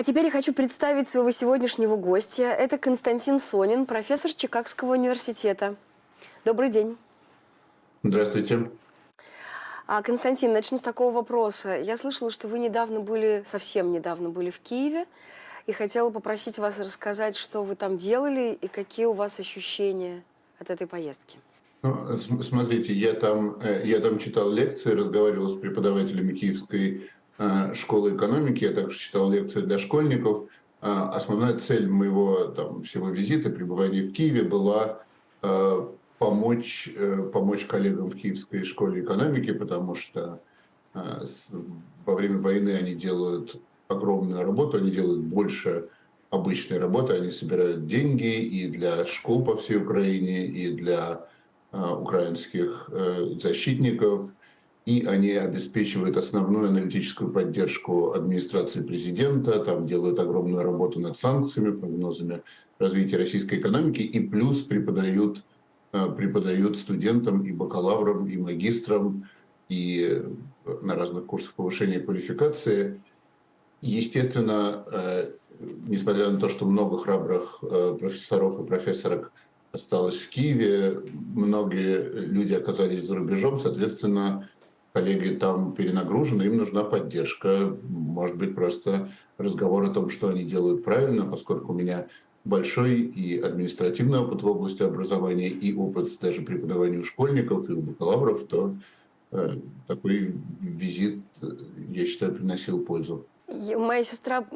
А теперь я хочу представить своего сегодняшнего гостя. Это Константин Сонин, профессор Чикагского университета. Добрый день. Здравствуйте. А, Константин, начну с такого вопроса. Я слышала, что вы недавно были, совсем недавно были в Киеве, и хотела попросить вас рассказать, что вы там делали и какие у вас ощущения от этой поездки. Ну, смотрите, я там, э, я там читал лекции, разговаривал с преподавателями Киевской школы экономики, я также читал лекции для школьников. Э, основная цель моего там, всего визита, пребывания в Киеве была помочь, помочь коллегам в Киевской школе экономики, потому что во время войны они делают огромную работу, они делают больше обычной работы, они собирают деньги и для школ по всей Украине, и для Э, украинских э, защитников, и они обеспечивают основную аналитическую поддержку администрации президента, там делают огромную работу над санкциями, прогнозами развития российской экономики, и плюс преподают, э, преподают студентам и бакалаврам, и магистрам, и на разных курсах повышения квалификации. Естественно, несмотря на то, что много храбрых профессоров и профессорок осталось в Киеве, многие люди оказались за рубежом, соответственно, коллеги там перенагружены, им нужна поддержка, может быть, просто разговор о том, что они делают правильно, поскольку у меня большой и административный опыт в области образования, и опыт даже преподавания у школьников и у бакалавров, то э, такой визит, я считаю, приносил пользу. Моя сестра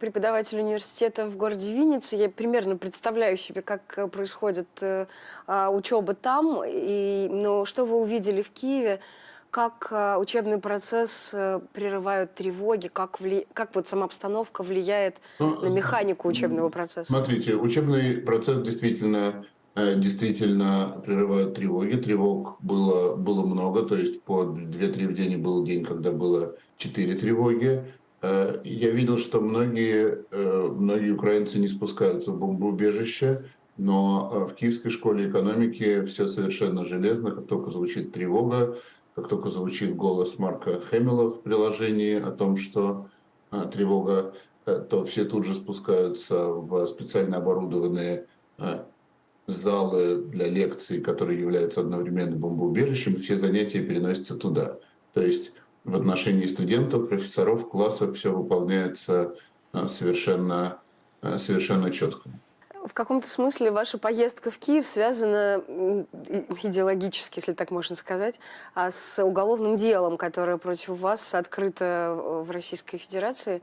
преподаватель университета в городе Винница. Я примерно представляю себе, как э, происходит э, а, учеба там. И, но что вы увидели в Киеве? Как э, учебный процесс прерывают тревоги? Как, вли... как вот сама обстановка влияет ну, на механику учебного процесса? Смотрите, учебный процесс действительно действительно прерывают тревоги. Тревог было, было много, то есть по 2-3 в день был день, когда было 4 тревоги. Э, я видел, что многие, э, многие украинцы не спускаются в бомбоубежище, но э, в Киевской школе экономики все совершенно железно. Как только звучит тревога, как только звучит голос Марка Хэмилла в приложении о том, что тревога, то все тут же спускаются в специально оборудованные залы для лекций, которые являются одновременно бомбоубежищем, и все занятия переносятся туда. То есть в отношении студентов, профессоров, классов все выполняется э, совершенно, э, совершенно четко. В каком-то смысле ваша поездка в Киев связана идеологически, если так можно сказать, а с уголовным делом, которое против вас открыто в Российской Федерации.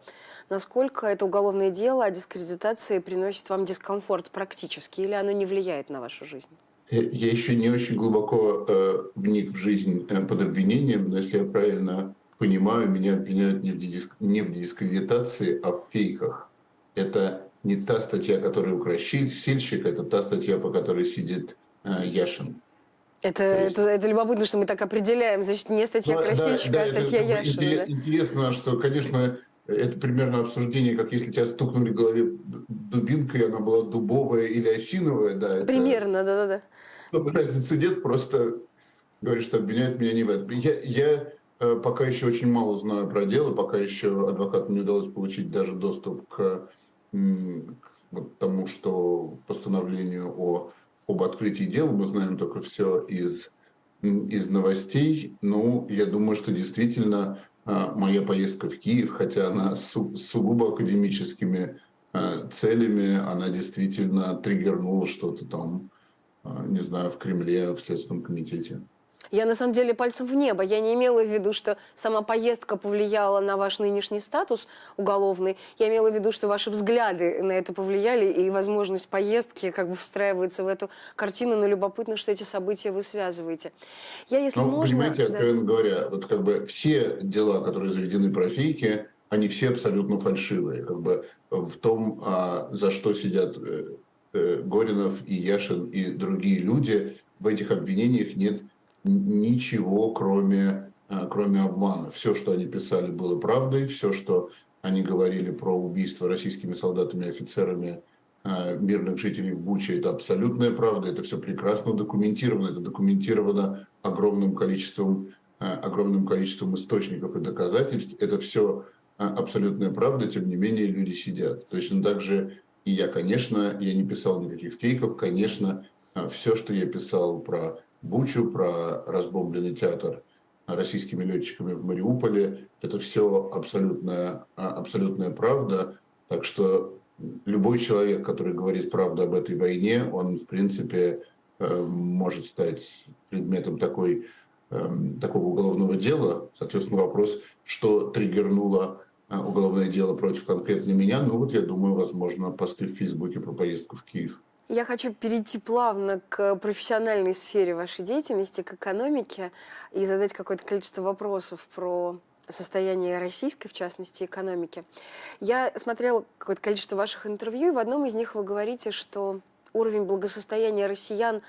Насколько это уголовное дело о дискредитации приносит вам дискомфорт практически, или оно не влияет на вашу жизнь? Я еще не очень глубоко э, вник в жизнь э, под обвинением, но если я правильно понимаю, меня обвиняют не в, диск, не в дискредитации, а в фейках. Это не та статья, которая укрощильщик, это та статья, по которой сидит э, Яшин. Это, есть... это, это любопытно, что мы так определяем. Значит, не статья ну, Красильщика, да, а статья это, Яшина. Интерес, да? Интересно, что, конечно, это примерно обсуждение, как если тебя стукнули в голове дубинкой, она была дубовая или осиновая. Да, это, примерно, да-да-да. Разницы нет, просто говоришь, что обвиняют меня не в этом. Я, я э, пока еще очень мало знаю про дело, пока еще адвокату не удалось получить даже доступ к вот тому, что постановлению о, об открытии дела. Мы знаем только все из, из новостей. Ну, я думаю, что действительно а, моя поездка в Киев, хотя она с сугубо академическими а, целями, она действительно триггернула что-то там, а, не знаю, в Кремле, в Следственном комитете. Я на самом деле пальцем в небо. Я не имела в виду, что сама поездка повлияла на ваш нынешний статус уголовный. Я имела в виду, что ваши взгляды на это повлияли, и возможность поездки как бы встраивается в эту картину. Но любопытно, что эти события вы связываете. Я, если ну, можно... Понимаете, откровенно да. говоря, вот как бы все дела, которые заведены про фейки, они все абсолютно фальшивые. Как бы в том, а, за что сидят э, э, Горинов и Яшин и другие люди, в этих обвинениях нет ничего, кроме, э, кроме обмана. Все, что они писали, было правдой, все, что они говорили про убийство российскими солдатами и офицерами э, мирных жителей в Буче, это абсолютная правда, это все прекрасно документировано, это документировано огромным количеством, э, огромным количеством источников и доказательств, это все а, абсолютная правда, тем не менее люди сидят. Точно так же и я, конечно, я не писал никаких фейков, конечно, а, все, что я писал про Бучу, про разбомбленный театр российскими летчиками в Мариуполе, это все абсолютная, а, абсолютная правда. Так что любой человек, который говорит правду об этой войне, он, в принципе, э, может стать предметом такой, эм, такого уголовного дела. Соответственно, вопрос, что триггернуло э, уголовное дело против конкретно меня, ну вот я думаю, возможно, посты в Фейсбуке про поездку в Киев. Я хочу перейти плавно к профессиональной сфере вашей деятельности, к экономике, и задать какое-то количество вопросов про состояние российской, в частности, экономики. Я смотрела какое-то количество ваших интервью, и в одном из них вы говорите, что уровень благосостояния россиян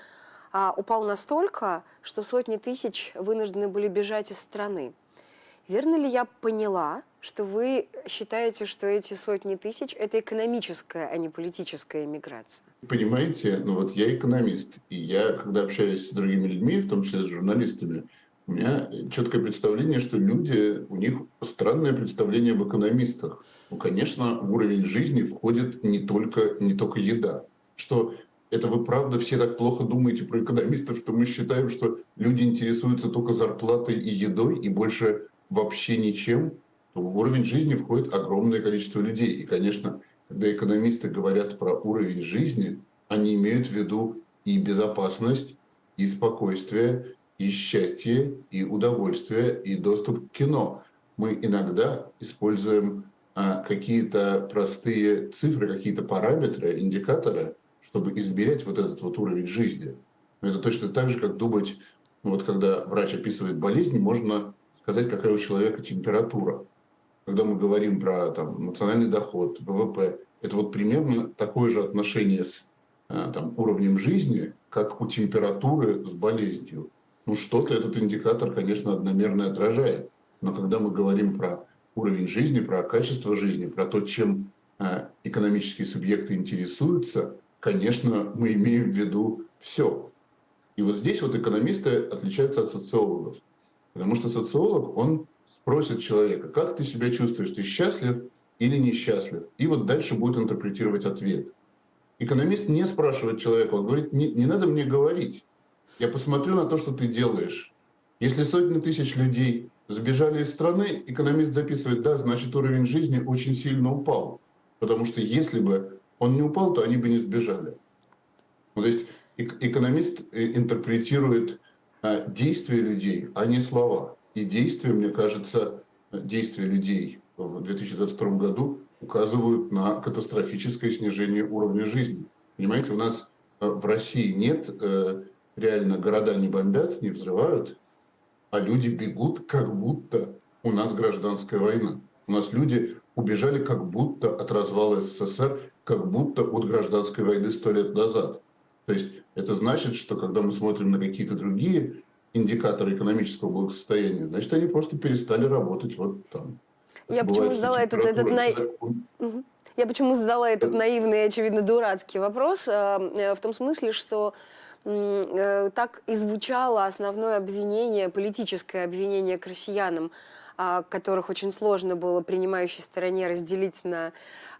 а, упал настолько, что сотни тысяч вынуждены были бежать из страны. Верно ли я поняла, что вы считаете, что эти сотни тысяч – это экономическая, а не политическая иммиграция? Понимаете, ну вот я экономист, и я, когда общаюсь с другими людьми, в том числе с журналистами, у меня четкое представление, что люди, у них странное представление об экономистах. Ну, конечно, в уровень жизни входит не только, не только еда. Что это вы правда все так плохо думаете про экономистов, что мы считаем, что люди интересуются только зарплатой и едой и больше вообще ничем, то в уровень жизни входит огромное количество людей. И, конечно, когда экономисты говорят про уровень жизни, они имеют в виду и безопасность, и спокойствие, и счастье, и удовольствие, и доступ к кино. Мы иногда используем а, какие-то простые цифры, какие-то параметры, индикаторы, чтобы измерять вот этот вот уровень жизни. Но это точно так же, как думать, ну вот когда врач описывает болезнь, можно сказать, какая у человека температура. Когда мы говорим про там, национальный доход, ВВП, это вот примерно такое же отношение с а, там, уровнем жизни, как у температуры с болезнью. Ну, что-то этот индикатор, конечно, одномерно отражает. Но когда мы говорим про уровень жизни, про качество жизни, про то, чем э, экономические субъекты интересуются, конечно, мы имеем в виду все. И вот здесь вот экономисты отличаются от социологов. Потому что социолог, он спросит человека, как ты себя чувствуешь, ты счастлив или несчастлив? И вот дальше будет интерпретировать ответ. Экономист не спрашивает человека, он говорит, не, не надо мне говорить, я посмотрю на то, что ты делаешь. Если сотни тысяч людей сбежали из страны, экономист записывает, да, значит уровень жизни очень сильно упал. Потому что если бы он не упал, то они бы не сбежали. Ну, то есть экономист э, интерпретирует действия людей, а не слова. И действия, мне кажется, действия людей в 2022 году указывают на катастрофическое снижение уровня жизни. Понимаете, у нас э, в России нет э, реально города не бомбят, не взрывают, а люди бегут, как будто у нас гражданская война. У нас люди убежали как будто от развала СССР, как будто от гражданской войны сто лет назад. То есть это значит, что когда мы смотрим на какие-то другие индикаторы экономического благосостояния, значит, они просто перестали работать вот там. Я почему задала этот, этот на... Я почему задала этот наивный и, очевидно, дурацкий вопрос, э, э, в том смысле, что Э, так и звучало основное обвинение, политическое обвинение к россиянам, которых очень сложно было принимающей стороне разделить на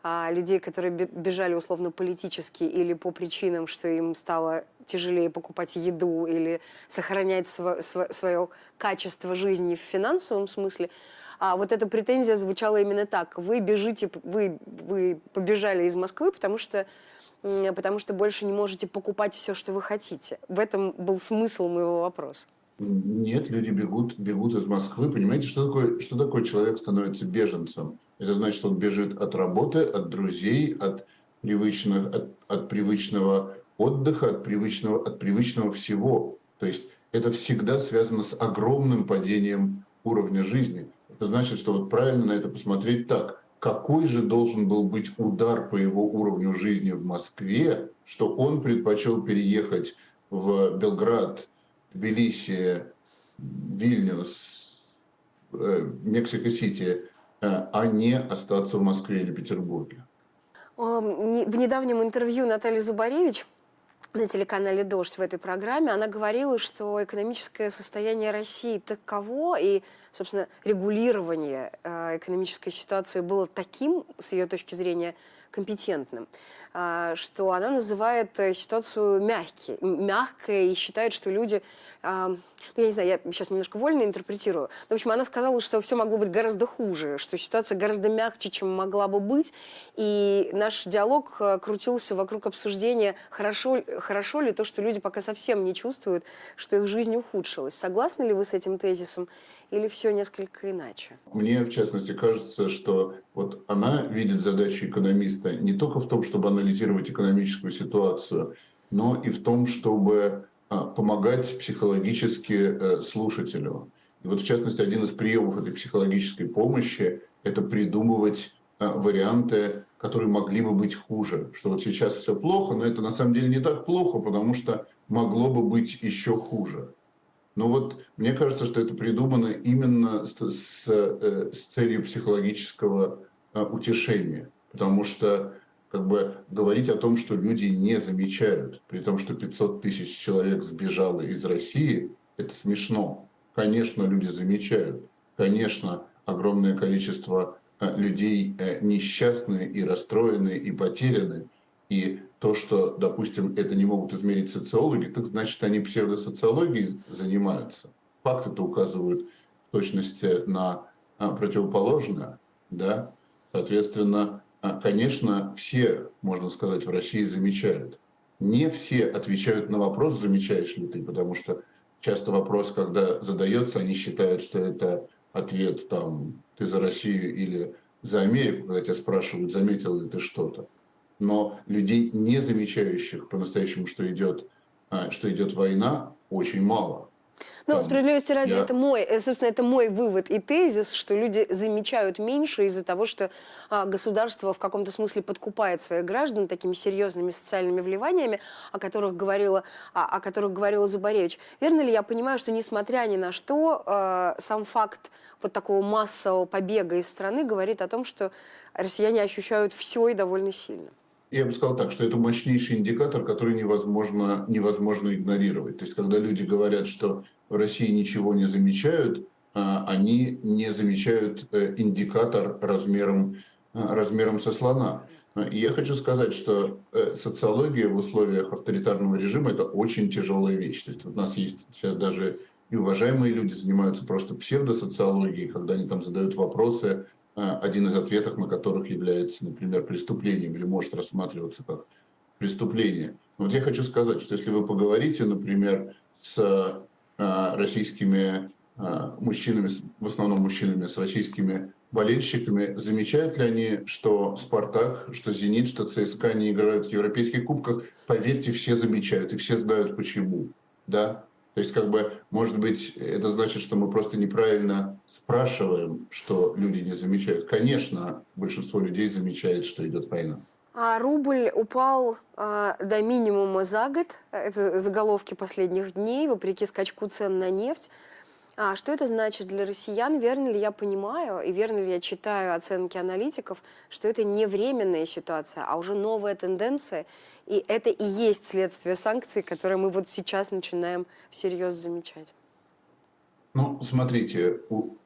а, людей, которые бежали условно политически или по причинам, что им стало тяжелее покупать еду или сохранять сво свое качество жизни в финансовом смысле. А вот эта претензия звучала именно так. Вы бежите, вы, вы побежали из Москвы, потому что потому что больше не можете покупать все, что вы хотите. В этом был смысл моего вопроса. Нет, люди бегут, бегут из Москвы. Понимаете, что такое, что такое человек становится беженцем? Это значит, что он бежит от работы, от друзей, от, привычных, от, от привычного отдыха, от привычного, от привычного всего. То есть это всегда связано с огромным падением уровня жизни. Это значит, что вот правильно на это посмотреть так какой же должен был быть удар по его уровню жизни в Москве, что он предпочел переехать в Белград, Тбилиси, Вильнюс, э, Мексико-Сити, э, а не остаться в Москве или Петербурге. В недавнем интервью Натальи Зубаревич на телеканале «Дождь» в этой программе, она говорила, что экономическое состояние России таково, и, собственно, регулирование э, экономической ситуации было таким, с ее точки зрения, компетентным, а, что она называет э, ситуацию мягкой, мягкой и считает, что люди, а, ну, я не знаю, я сейчас немножко вольно интерпретирую, но, в общем, она сказала, что все могло быть гораздо хуже, что ситуация гораздо мягче, чем могла бы быть, и наш диалог э, крутился вокруг обсуждения, хорошо, хорошо ли то, что люди пока совсем не чувствуют, что их жизнь ухудшилась. Согласны ли вы с этим тезисом? Или все несколько иначе? Мне, в частности, кажется, что вот она видит задачу экономиста не только в том, чтобы анализировать экономическую ситуацию, но и в том, чтобы а, помогать психологически э, слушателю. И вот, в частности, один из приемов этой психологической помощи – это придумывать а, варианты, которые могли бы быть хуже. Что вот сейчас все плохо, но это на самом деле не так плохо, потому что могло бы быть еще хуже. Но вот мне кажется, что это придумано именно с, с, э, с целью психологического а, утешения. Потому что как бы говорить о том, что люди не замечают, при том, что 500 тысяч человек сбежало из России, это смешно. Конечно, люди замечают. Конечно, огромное количество а, людей э, несчастны и расстроены и потеряны. И то, что, допустим, это не могут измерить социологи, так значит, они псевдосоциологией занимаются. Факты-то указывают в точности на а, противоположное. Да? Соответственно, а, конечно, все, можно сказать, в России замечают. Не все отвечают на вопрос, замечаешь ли ты, потому что часто вопрос, когда задается, они считают, что это ответ там, ты за Россию или за Америку, когда тебя спрашивают, заметил ли ты что-то но людей, не замечающих по-настоящему, что идет, а, что идет война, очень мало. Ну, Там, справедливости ради, я... это мой, э, собственно, это мой вывод и тезис, что люди замечают меньше из-за того, что а, государство в каком-то смысле подкупает своих граждан такими серьезными социальными вливаниями, о которых говорила, а, о которых говорила Зубаревич. Верно ли я понимаю, что несмотря ни на что, а, сам факт вот такого массового побега из страны говорит о том, что россияне ощущают все и довольно сильно? Я бы сказал так, что это мощнейший индикатор, который невозможно, невозможно игнорировать. То есть, когда люди говорят, что в России ничего не замечают, а, они не замечают э, индикатор размером, а, размером со слона. И я хочу сказать, что э, социология в условиях авторитарного режима – это очень тяжелая вещь. То есть у нас есть сейчас даже и уважаемые люди занимаются просто псевдосоциологией, когда они там задают вопросы один из ответов на которых является, например, преступлением или может рассматриваться как преступление. Вот я хочу сказать, что если вы поговорите, например, с а, российскими а, мужчинами, в основном мужчинами, с российскими болельщиками, замечают ли они, что «Спартак», что «Зенит», что «ЦСКА» не играют в европейских кубках? Поверьте, все замечают, и все знают почему. Да? То есть, как бы, может быть, это значит, что мы просто неправильно спрашиваем, что люди не замечают. Конечно, большинство людей замечает, что идет война. А рубль упал а, до минимума за год. Это заголовки последних дней, вопреки скачку цен на нефть. А что это значит для россиян? Верно ли я понимаю и верно ли я читаю оценки аналитиков, что это не временная ситуация, а уже новая тенденция, и это и есть следствие санкций, которые мы вот сейчас начинаем всерьез замечать? Ну, смотрите,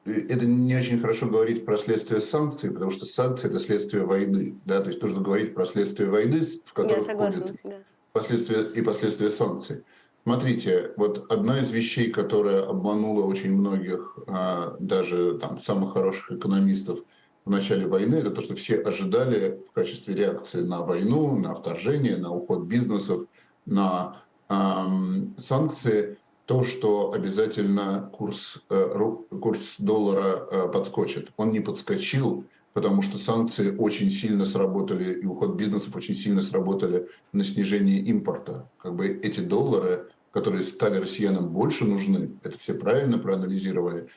это не очень хорошо говорить про следствие санкций, потому что санкции – это следствие войны. Да? То есть нужно говорить про следствие войны, в которой согласна, да. последствия и последствия санкций. Смотрите, вот одна из вещей, которая обманула очень многих, а, даже там самых хороших экономистов в начале войны, это то, что все ожидали в качестве реакции на войну, на вторжение, на уход бизнесов, на эм, санкции, то, что обязательно курс, э, курс доллара э, подскочит. Он не подскочил, потому что санкции очень сильно сработали, и уход бизнесов очень сильно сработали на снижение импорта. Как бы эти доллары, которые стали россиянам больше нужны, это все правильно проанализировали,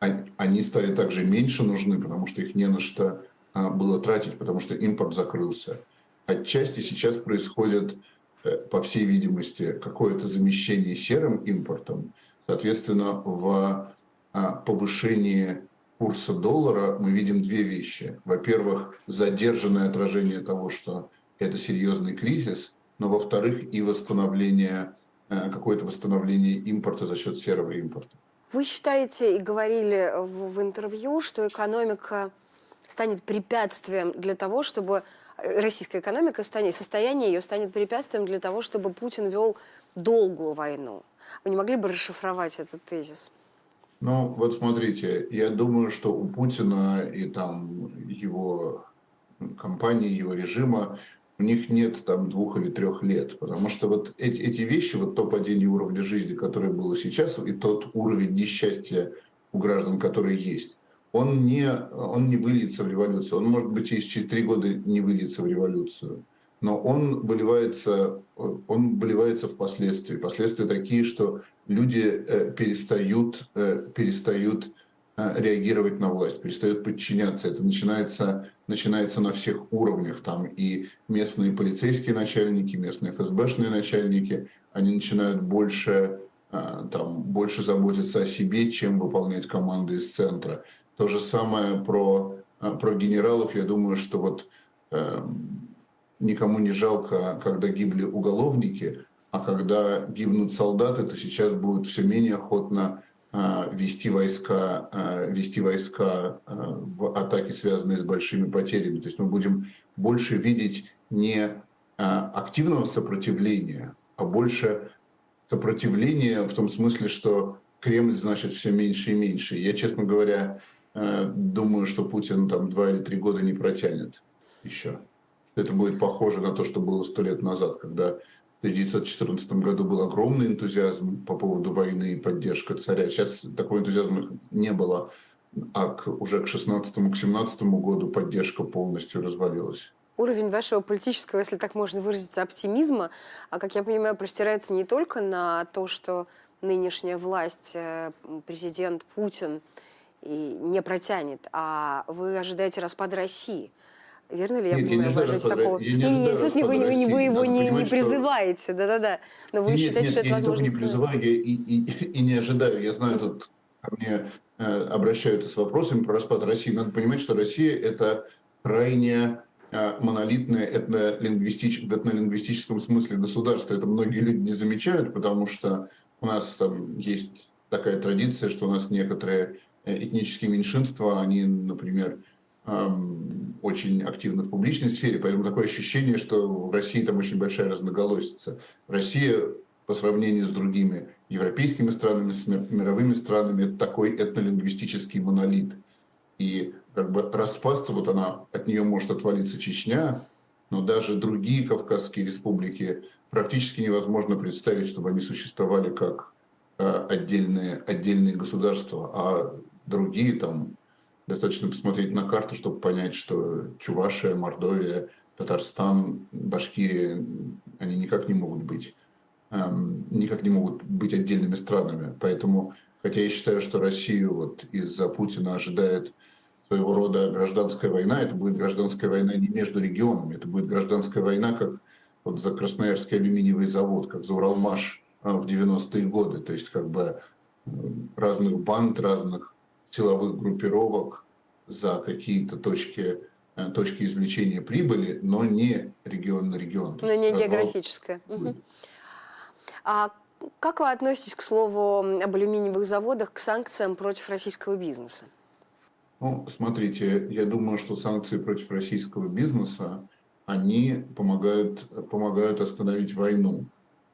они стали также меньше нужны, потому что их не на что а, было тратить, потому что импорт закрылся. Отчасти сейчас происходит, э, по всей видимости, какое-то замещение серым импортом. Соответственно, в а, повышении курса доллара мы видим две вещи. Во-первых, задержанное отражение того, что это серьезный кризис, но во-вторых и восстановление, э, какое-то восстановление импорта за счет серого импорта. Вы считаете и говорили в, интервью, что экономика станет препятствием для того, чтобы э, российская экономика станет, состояние ее станет препятствием для того, чтобы Путин вел долгую войну. Вы не могли бы расшифровать этот тезис? Ну, вот смотрите, я думаю, что у Путина и там его компании, его режима, у них нет там двух или трех лет, потому что вот эти, эти вещи, вот то падение уровня жизни, которое было сейчас, и тот уровень несчастья у граждан, который есть, он не, он не выльется в революцию. Он, может быть, через, через три года не выльется в революцию но он выливается, он выливается впоследствии. Последствия такие, что люди э, перестают, э, перестают э, реагировать на власть, перестают подчиняться. Это начинается, начинается на всех уровнях. Там и местные полицейские начальники, местные ФСБшные начальники, они начинают больше, там, больше заботиться о себе, чем выполнять команды из центра. То же самое про, про генералов. Я думаю, что вот никому не жалко, когда гибли уголовники, а когда гибнут солдаты, то сейчас будут все менее охотно а, вести войска, а, вести войска а, в атаки, связанные с большими потерями. То есть мы будем больше видеть не активного сопротивления, а больше сопротивления в том смысле, что Кремль значит все меньше и меньше. Я, честно говоря, думаю, что Путин там два или три года не протянет еще это будет похоже на то, что было сто лет назад, когда в 1914 году был огромный энтузиазм по поводу войны и поддержка царя. Сейчас такого энтузиазма не было, а к, уже к 16 к 17 году поддержка полностью развалилась. Уровень вашего политического, если так можно выразиться, оптимизма, а, как я понимаю, простирается не только на то, что нынешняя власть, э, президент Путин и не протянет, а вы ожидаете распада России – Верно ли я Нет, понимаю, я жить такого? Я не, не, вы, вы, вы, его не, не призываете, да-да-да. Но вы нет, считаете, нет, что это? Я не призываю, я и, и, и не ожидаю. Я знаю, тут ко мне э, обращаются с вопросами про распад России. Надо понимать, что Россия – это крайне э, монолитное этнолингвистич, в этнолингвистическом смысле государство. Это многие люди не замечают, потому что у нас там есть такая традиция, что у нас некоторые э, этнические меньшинства, они, например, очень активно в публичной сфере, поэтому такое ощущение, что в России там очень большая разноголосица. Россия по сравнению с другими европейскими странами, с мировыми странами, это такой этнолингвистический монолит. И как бы распасться, вот она, от нее может отвалиться Чечня, но даже другие Кавказские республики практически невозможно представить, чтобы они существовали как э, отдельные, отдельные государства, а другие там Достаточно посмотреть на карту, чтобы понять, что Чувашия, Мордовия, Татарстан, Башкирия, они никак не могут быть, эм, никак не могут быть отдельными странами. Поэтому, хотя я считаю, что Россию вот из-за Путина ожидает своего рода гражданская война, это будет гражданская война не между регионами, это будет гражданская война, как вот за Красноярский алюминиевый завод, как за Уралмаш э, в 90-е годы. То есть как бы э, разных банд, разных силовых группировок за какие-то точки, э, точки извлечения прибыли, но не регион на регион. Но не географическое. Угу. А как вы относитесь к слову об алюминиевых заводах, к санкциям против российского бизнеса? Ну, смотрите, я думаю, что санкции против российского бизнеса, они помогают, помогают остановить войну.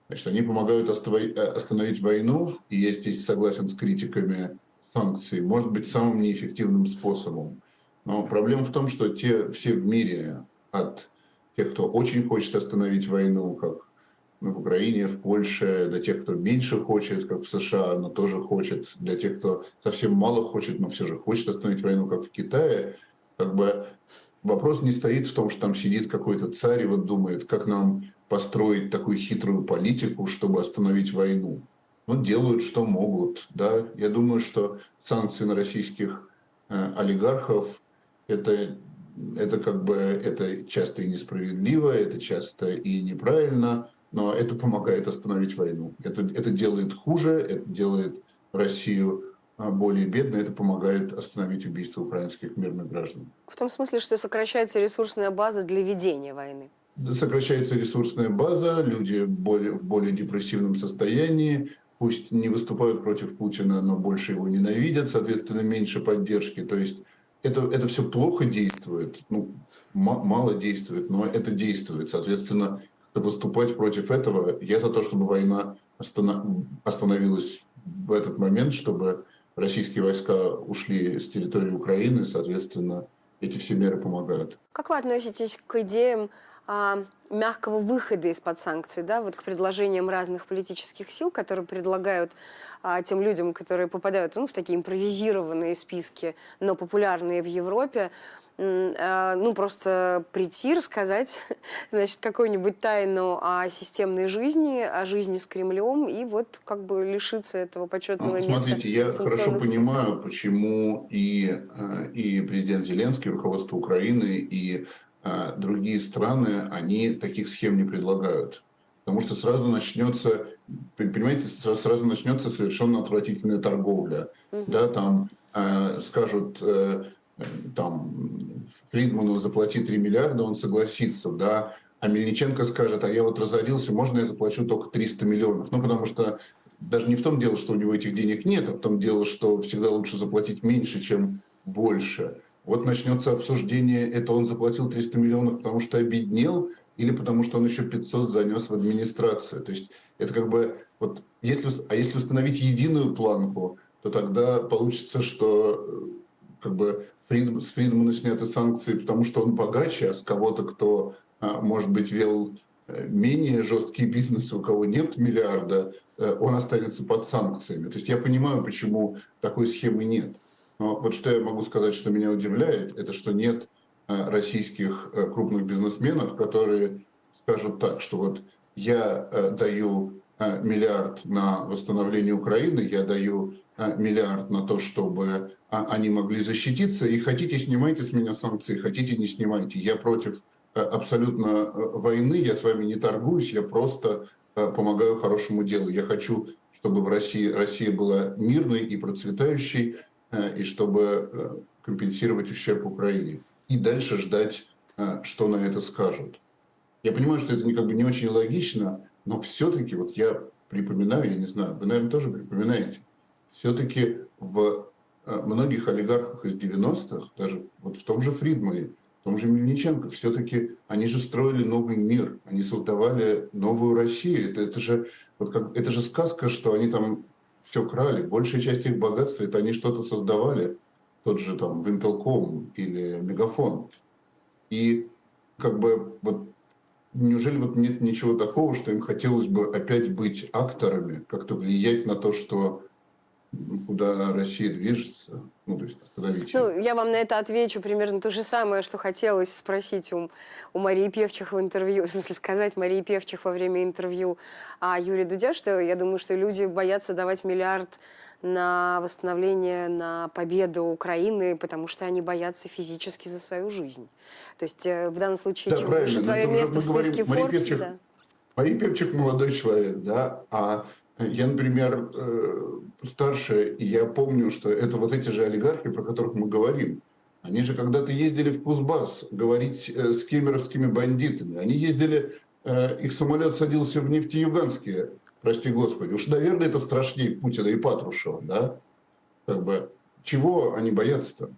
Значит, они помогают э, остановить войну, и я здесь согласен с критиками санкции может быть самым неэффективным способом. Но проблема в том, что те все в мире, от тех, кто очень хочет остановить войну, как в Украине, в Польше, до тех, кто меньше хочет, как в США, но тоже хочет, для тех, кто совсем мало хочет, но все же хочет остановить войну, как в Китае, как бы вопрос не стоит в том, что там сидит какой-то царь и вот думает, как нам построить такую хитрую политику, чтобы остановить войну ну, делают, что могут. Да? Я думаю, что санкции на российских э, олигархов это, это как бы это часто и несправедливо, это часто и неправильно, но это помогает остановить войну. Это, это делает хуже, это делает Россию э, более бедной, это помогает остановить убийство украинских мирных граждан. В том смысле, что сокращается ресурсная база для ведения войны. сокращается ресурсная база, люди более, в более депрессивном состоянии, пусть не выступают против Путина, но больше его ненавидят, соответственно, меньше поддержки. То есть это, это все плохо действует, ну, мало действует, но это действует. Соответственно, выступать против этого, я за то, чтобы война остановилась в этот момент, чтобы российские войска ушли с территории Украины, соответственно, эти все меры помогают. Как вы относитесь к идеям а, мягкого выхода из-под санкций, да, вот к предложениям разных политических сил, которые предлагают а, тем людям, которые попадают ну, в такие импровизированные списки, но популярные в Европе, а, ну, просто прийти, рассказать, значит, какую-нибудь тайну о системной жизни, о жизни с Кремлем, и вот как бы лишиться этого почетного ну, места. Смотрите, я хорошо понимаю, почему и, э, и президент Зеленский, руководство Украины, и а другие страны, они таких схем не предлагают. Потому что сразу начнется, понимаете, сразу начнется совершенно отвратительная торговля. Угу. Да, там э, скажут, э, там, Фридману заплати 3 миллиарда, он согласится, да, а Мельниченко скажет, а я вот разорился, можно я заплачу только 300 миллионов? Ну, потому что даже не в том дело, что у него этих денег нет, а в том дело, что всегда лучше заплатить меньше, чем больше. Вот начнется обсуждение, это он заплатил 300 миллионов, потому что обеднел, или потому что он еще 500 занес в администрацию. То есть это как бы, вот, если, а если установить единую планку, то тогда получится, что э, как бы Фрид, с Фридмана сняты санкции, потому что он богаче, а с кого-то, кто, а, может быть, вел э, менее жесткий бизнес, у кого нет миллиарда, э, он останется под санкциями. То есть я понимаю, почему такой схемы нет. Но вот что я могу сказать, что меня удивляет, это что нет э, российских э, крупных бизнесменов, которые скажут так, что вот я э, даю миллиард на восстановление Украины, я даю миллиард на то, чтобы они могли защититься, и хотите, снимайте с меня санкции, хотите, не снимайте. Я против абсолютно войны, я с вами не торгуюсь, я просто помогаю хорошему делу. Я хочу, чтобы в России Россия была мирной и процветающей, и чтобы э, компенсировать ущерб Украине. И дальше ждать, э, что на это скажут. Я понимаю, что это как бы не очень логично, но все-таки, вот я припоминаю, я не знаю, вы, наверное, тоже припоминаете, все-таки в многих олигархах из 90-х, даже вот в том же Фридмане, в том же Мельниченко, все-таки они же строили новый мир, они создавали новую Россию. Это, это, же, вот как, это же сказка, что они там все крали. Большая часть их богатства, это они что-то создавали. Тот же там Вимпелком или Мегафон. И как бы вот неужели вот нет ничего такого, что им хотелось бы опять быть акторами, как-то влиять на то, что куда Россия движется, ну, то есть остановить. Ну, я вам на это отвечу примерно то же самое, что хотелось спросить у, у Марии Певчих в интервью, в смысле сказать Марии Певчих во время интервью о Юрии Дудя, что я думаю, что люди боятся давать миллиард на восстановление, на победу Украины, потому что они боятся физически за свою жизнь. То есть э, в данном случае, да, чем правильно. твое место в списке Мария Forbes, Певчих, да. Мария Певчих молодой человек, да, а я, например, э, старше, и я помню, что это вот эти же олигархи, про которых мы говорим. Они же когда-то ездили в Кузбасс говорить э, с кемеровскими бандитами. Они ездили, э, их самолет садился в Нефтеюганске, прости господи. Уж, наверное, это страшнее Путина и Патрушева, да? Как бы, чего они боятся-то?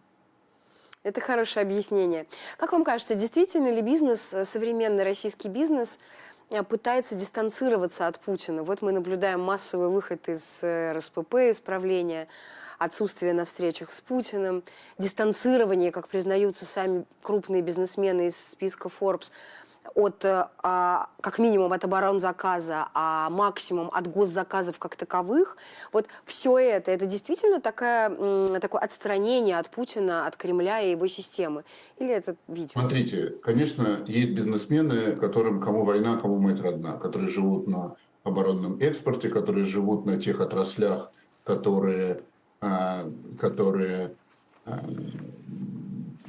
Это хорошее объяснение. Как вам кажется, действительно ли бизнес, современный российский бизнес, пытается дистанцироваться от Путина. Вот мы наблюдаем массовый выход из э, РСПП, из правления, отсутствие на встречах с Путиным, дистанцирование, как признаются сами крупные бизнесмены из списка Forbes – от, э, а, как минимум, от оборонзаказа, а максимум от госзаказов как таковых. Вот все это, это действительно такая, такое отстранение от Путина, от Кремля и его системы? Или это видимо? Смотрите, конечно, есть бизнесмены, которым кому война, кому мать родна, которые живут на оборонном экспорте, которые живут на тех отраслях, которые, а, которые а,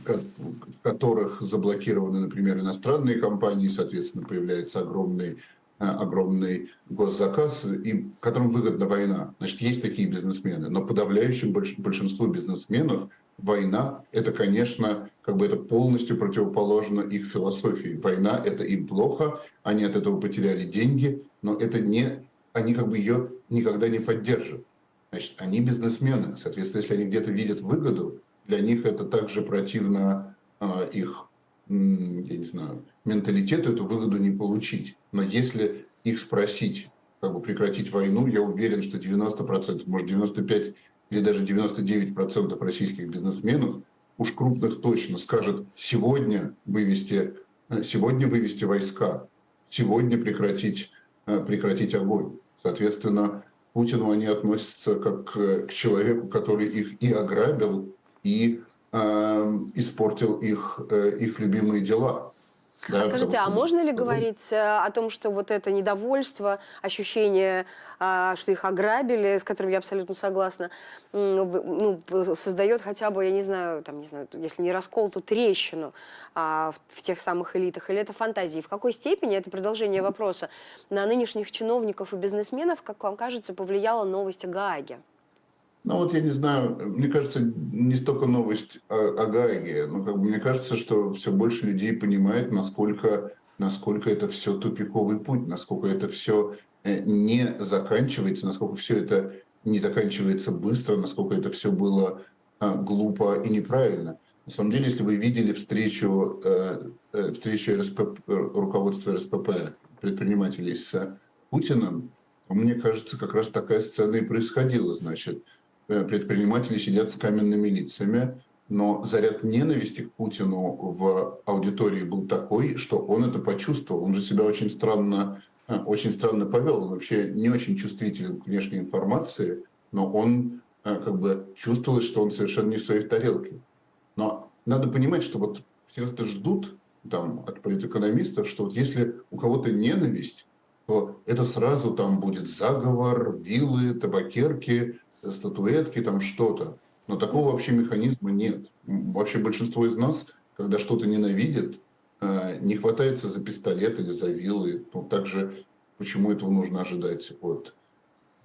в которых заблокированы, например, иностранные компании, соответственно, появляется огромный э, огромный госзаказ, и которым выгодна война. Значит, есть такие бизнесмены. Но подавляющим большинству бизнесменов война – это, конечно, как бы это полностью противоположно их философии. Война – это им плохо, они от этого потеряли деньги, но это не, они как бы ее никогда не поддержат. Значит, они бизнесмены. Соответственно, если они где-то видят выгоду, для них это также противно э, их, я не знаю, менталитету эту выгоду не получить. Но если их спросить, как бы прекратить войну, я уверен, что 90%, может 95% или даже 99% российских бизнесменов, уж крупных точно, скажут сегодня вывести, э, сегодня вывести войска, сегодня прекратить, э, прекратить огонь. Соответственно, Путину они относятся как к человеку, который их и ограбил, и э, испортил их, э, их любимые дела. Да, а скажите, а можно ли говорить э, о том, что вот это недовольство, ощущение, а, что их ограбили, с которым я абсолютно согласна, ну, создает хотя бы, я не знаю, там, не знаю, если не раскол, то трещину а, в, в тех самых элитах, или это фантазии? В какой степени, это продолжение вопроса, на нынешних чиновников и бизнесменов, как вам кажется, повлияла новость о Гааге? Ну вот я не знаю, мне кажется, не столько новость о, о Гааге, но как бы мне кажется, что все больше людей понимает, насколько, насколько это все тупиковый путь, насколько это все э, не заканчивается, насколько все это не заканчивается быстро, насколько это все было а, глупо и неправильно. На самом деле, если вы видели встречу, э, э, встречу РСП, руководства РСПП предпринимателей с Путиным, мне кажется, как раз такая сцена и происходила. Значит, предприниматели сидят с каменными лицами, но заряд ненависти к Путину в аудитории был такой, что он это почувствовал. Он же себя очень странно, э, очень странно повел. Он вообще не очень чувствителен к внешней информации, но он э, как бы чувствовал, что он совершенно не в своей тарелке. Но надо понимать, что вот все это ждут там, от политэкономистов, что вот если у кого-то ненависть, то это сразу там будет заговор, виллы, табакерки, статуэтки, там что-то. Но такого вообще механизма нет. Вообще большинство из нас, когда что-то ненавидит, э, не хватается за пистолет или за вилы. Ну, также почему этого нужно ожидать от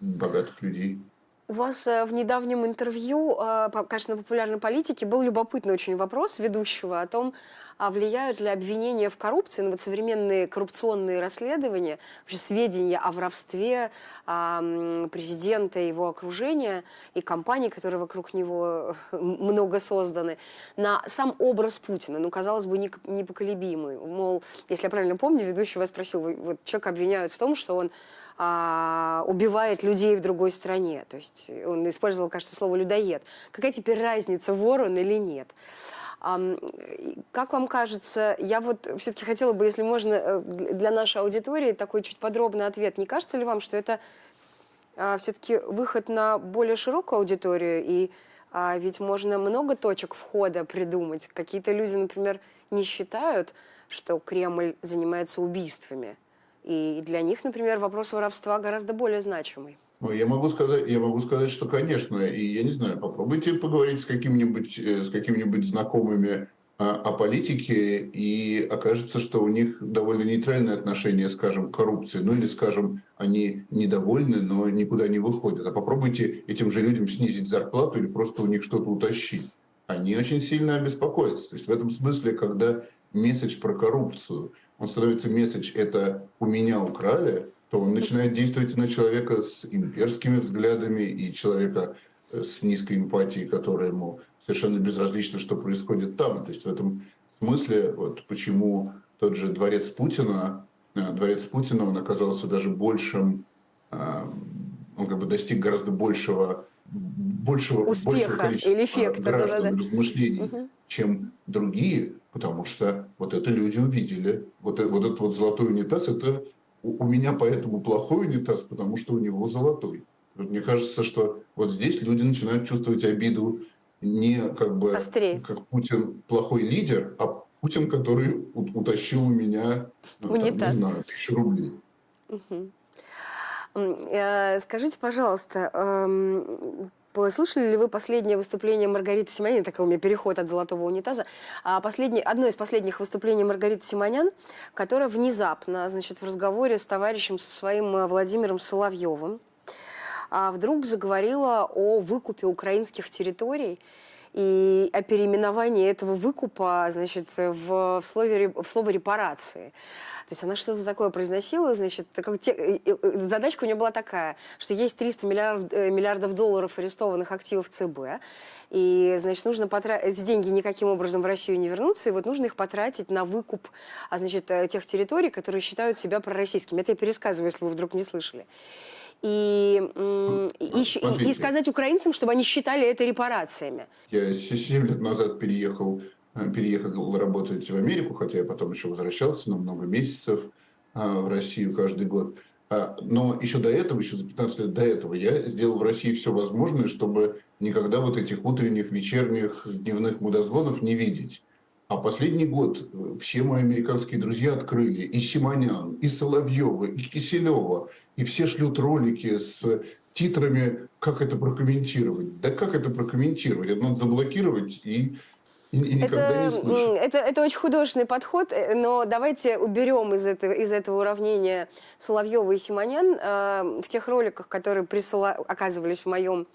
богатых людей? У вас э, в недавнем интервью, э, кажется, на популярной политике был любопытный очень вопрос ведущего о том, а влияют ли обвинения в коррупции, ну вот современные коррупционные расследования, вообще сведения о воровстве президента его окружения и компаний, которые вокруг него много созданы, на сам образ Путина, ну, казалось бы, непоколебимый. Мол, если я правильно помню, ведущий вас спросил, вот человек обвиняют в том, что он а, убивает людей в другой стране. То есть он использовал, кажется, слово «людоед». Какая теперь разница, вор он или нет? Как вам кажется, я вот все-таки хотела бы, если можно, э, для нашей аудитории такой чуть подробный ответ. Не кажется ли вам, что это а, все-таки выход на более широкую аудиторию? И а, ведь можно много точек входа придумать. Какие-то люди, например, не считают, что Кремль занимается убийствами. И для них, например, вопрос воровства гораздо более значимый. Ну, я могу сказать, я могу сказать, что, конечно, и я не знаю, попробуйте поговорить с каким-нибудь, э, с какими-нибудь знакомыми а, о политике, и окажется, что у них довольно нейтральное отношение, скажем, к коррупции. Ну или, скажем, они недовольны, но никуда не выходят. А попробуйте этим же людям снизить зарплату или просто у них что-то утащить. Они очень сильно обеспокоятся. То есть в этом смысле, когда месседж про коррупцию, он становится месседж «это у меня украли», то он начинает действовать на человека с имперскими взглядами и человека э, с низкой эмпатией, которая ему совершенно безразлично, что происходит там. То есть в этом смысле, вот почему тот же дворец Путина, э, дворец Путина, он оказался даже большим, э, он как бы достиг гораздо большего большего, Успеха большего количества или эффекта, граждан да, да, размышлений, угу. чем другие, потому что вот это люди увидели. Вот, вот этот вот золотой унитаз, это у меня поэтому плохой унитаз, потому что у него золотой. Мне кажется, что вот здесь люди начинают чувствовать обиду не как бы Острее. как Путин плохой лидер, а Путин, который утащил у меня ну, там, не знаю, тысячу рублей. Угу. Скажите, пожалуйста, эм, Слышали ли вы последнее выступление Маргариты Симонян? Такой у меня переход от золотого унитаза. А последний, одно из последних выступлений Маргариты Симонян, которая внезапно, значит, в разговоре с товарищем, со своим э, Владимиром Соловьевым, а, вдруг заговорила о выкупе украинских территорий и о переименовании этого выкупа, значит, в, в, слове, в слово репарации. То есть она что-то такое произносила, значит, как те, задачка у нее была такая, что есть 300 миллиард, э, миллиардов долларов арестованных активов ЦБ, и, значит, нужно потратить, деньги никаким образом в Россию не вернутся, и вот нужно их потратить на выкуп, а, значит, э, тех территорий, которые считают себя пророссийскими. Это я пересказываю, если вы вдруг не слышали и, и, и, и сказать украинцам, чтобы они считали это репарациями. Я 7 лет назад переехал Э, переехал работать в Америку, хотя я потом еще возвращался на много месяцев а, в Россию каждый год. А, но еще до этого, еще за 15 лет до этого, я сделал в России все возможное, чтобы никогда вот этих утренних, вечерних, дневных мудозвонов не видеть. А последний год э, все мои американские друзья открыли и Симонян, и Соловьева, и Киселева, и все шлют ролики с титрами, как это прокомментировать. Да как это прокомментировать? Это надо заблокировать и это, это, это очень художественный подход, э, но давайте уберем из этого, из этого уравнения Соловьева и Симонян. Э, в тех роликах, которые присыла, оказывались в моем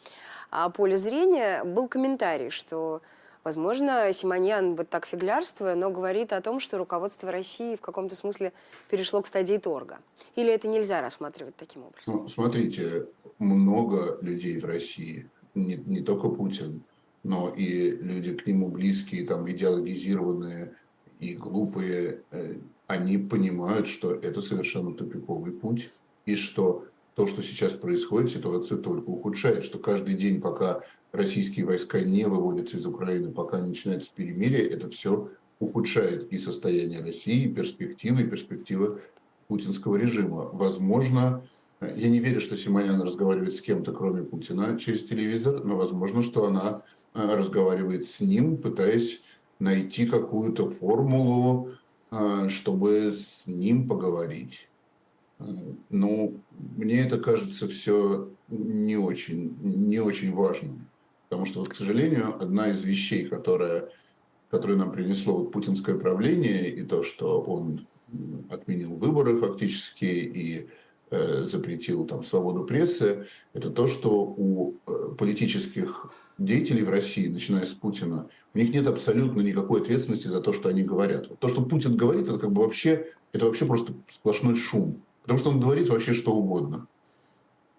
э, поле зрения, был комментарий, что, возможно, Симонян вот так фиглярствуя, но говорит о том, что руководство России в каком-то смысле перешло к стадии торга. Или это нельзя рассматривать таким образом? Ну, смотрите, много людей в России, не, не только Путин, но и люди к нему близкие, там, идеологизированные и глупые, э, они понимают, что это совершенно тупиковый путь, и что то, что сейчас происходит, ситуацию только ухудшает, что каждый день, пока российские войска не выводятся из Украины, пока не начинается перемирие, это все ухудшает и состояние России, и перспективы, и перспективы путинского режима. Возможно, я не верю, что Симонян разговаривает с кем-то, кроме Путина, через телевизор, но возможно, что она Э, разговаривает с ним, пытаясь найти какую-то формулу, э, чтобы с ним поговорить. Э, ну, мне это кажется все не очень, не очень важным. Потому что, вот, к сожалению, одна из вещей, которая, которую нам принесло вот путинское правление, и то, что он отменил выборы фактически и э, запретил там свободу прессы, это то, что у политических деятелей в России, начиная с Путина, у них нет абсолютно никакой ответственности за то, что они говорят. То, что Путин говорит, это как бы вообще, это вообще просто сплошной шум. Потому что он говорит вообще что угодно.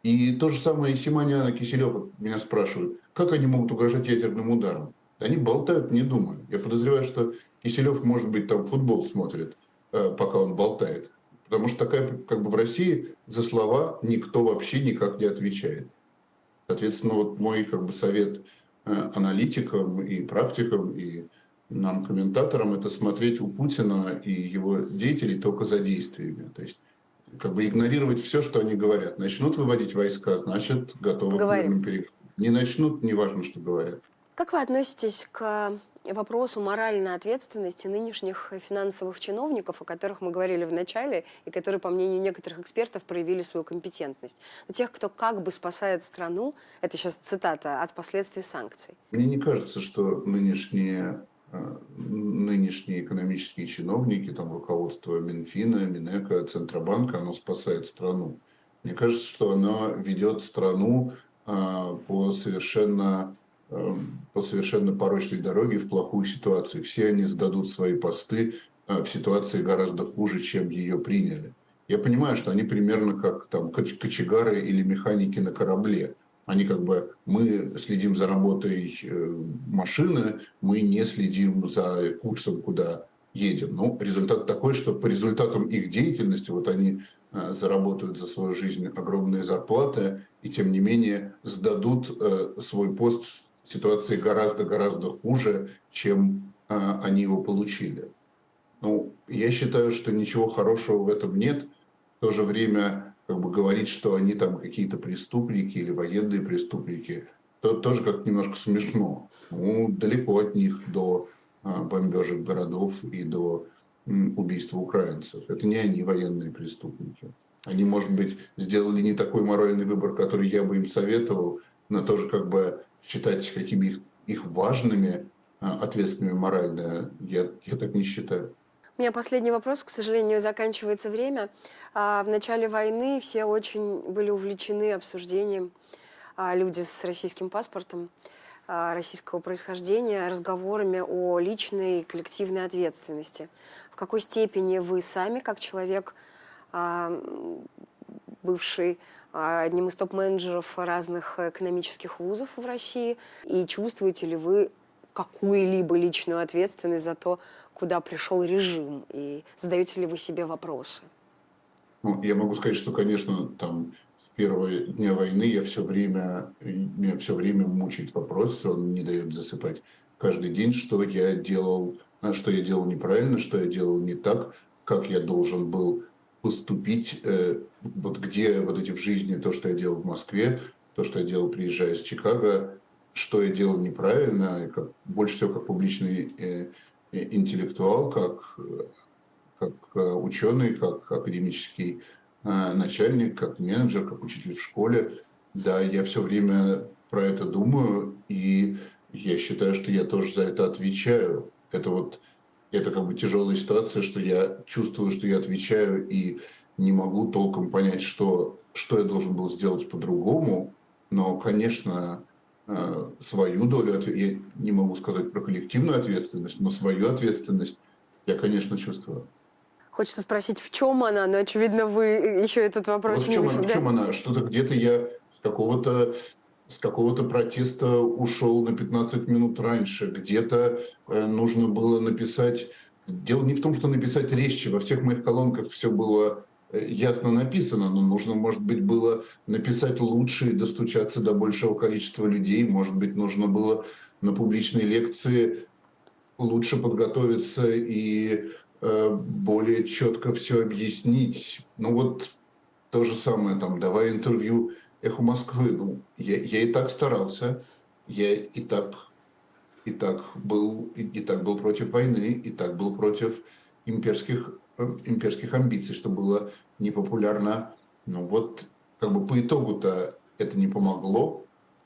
И то же самое и Симоняна, Киселев меня спрашивают, как они могут угрожать ядерным ударом? Они болтают, не думаю. Я подозреваю, что Киселев, может быть, там футбол смотрит, э, пока он болтает. Потому что такая, как бы в России за слова никто вообще никак не отвечает. Соответственно, вот мой как бы совет э, аналитикам и практикам, и нам, комментаторам, это смотреть у Путина и его деятелей только за действиями. То есть как бы игнорировать все, что они говорят. Начнут выводить войска, значит, готовы Говорим. к переговорам. Не начнут, неважно, что говорят. Как вы относитесь к вопросу моральной ответственности нынешних финансовых чиновников, о которых мы говорили в начале, и которые, по мнению некоторых экспертов, проявили свою компетентность. Но тех, кто как бы спасает страну, это сейчас цитата, от последствий санкций. Мне не кажется, что нынешние э, нынешние экономические чиновники, там руководство Минфина, Минэка, Центробанка, оно спасает страну. Мне кажется, что оно ведет страну а, по совершенно Эм, по совершенно порочной дороге в плохую ситуацию. Все они сдадут свои посты э, в ситуации гораздо хуже, чем ее приняли. Я понимаю, что они примерно как там кочегары или механики на корабле. Они как бы, мы следим за работой э, машины, мы не следим за курсом, куда едем. Но результат такой, что по результатам их деятельности, вот они э, заработают за свою жизнь огромные зарплаты, и тем не менее сдадут свой пост ситуации гораздо-гораздо хуже, чем они его получили. Ну, я считаю, что ничего хорошего в этом нет. В то же время как бы говорить, что они там какие-то преступники или военные преступники, то тоже как немножко смешно. Ну, далеко от них до а, бомбежек городов и до убийства украинцев. Это не они военные преступники. Они, может быть, сделали не такой моральный выбор, который я бы им советовал, но тоже как бы считать какими их, их важными, а, ответственными морально, я, я так не считаю. У меня последний вопрос, к сожалению, заканчивается время. А, в начале войны все очень были увлечены обсуждением, а, люди с российским паспортом, а, российского происхождения разговорами о личной и коллективной ответственности. В какой степени вы сами, как человек, а, бывший одним из топ-менеджеров разных экономических вузов в России, и чувствуете ли вы какую-либо личную ответственность за то, куда пришел режим, и задаете ли вы себе вопросы? Ну, я могу сказать, что, конечно, там с первого дня войны я все время, меня все время мучает вопрос, он не дает засыпать каждый день, что я делал, что я делал неправильно, что я делал не так, как я должен был поступить, э, вот где вот эти в жизни, то, что я делал в Москве, то, что я делал, приезжая из Чикаго, что я делал неправильно, как, больше всего как публичный э, интеллектуал, как, как э, ученый, как академический э, начальник, как менеджер, как учитель в школе. Да, я все время про это думаю, и я считаю, что я тоже за это отвечаю. Это вот это как бы тяжелая ситуация, что я чувствую, что я отвечаю и не могу толком понять, что, что я должен был сделать по-другому. Но, конечно, свою долю, я не могу сказать про коллективную ответственность, но свою ответственность я, конечно, чувствую. Хочется спросить, в чем она, но, очевидно, вы еще этот вопрос вот в чем, не... она, в чем она? Что-то где-то я с какого-то с какого-то протеста ушел на 15 минут раньше, где-то э, нужно было написать... Дело не в том, что написать резче, во всех моих колонках все было ясно написано, но нужно, может быть, было написать лучше и достучаться до большего количества людей. Может быть, нужно было на публичной лекции лучше подготовиться и э, более четко все объяснить. Ну вот то же самое, там, давая интервью «Эхо Москвы». Ну, я, я и так старался, я и так, и так, был, и, и так был против войны, и так был против имперских Э, имперских амбиций, что было непопулярно. Ну вот, как бы по итогу-то это не помогло,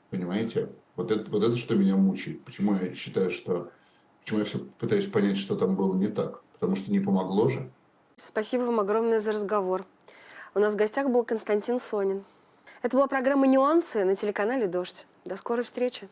понимаете? Вот это, вот это что меня мучает. Почему я считаю, что... Почему я все пытаюсь понять, что там было не так? Потому что не помогло же. Спасибо вам огромное за разговор. У нас в гостях был Константин Сонин. Это была программа «Нюансы» на телеканале «Дождь». До скорой встречи.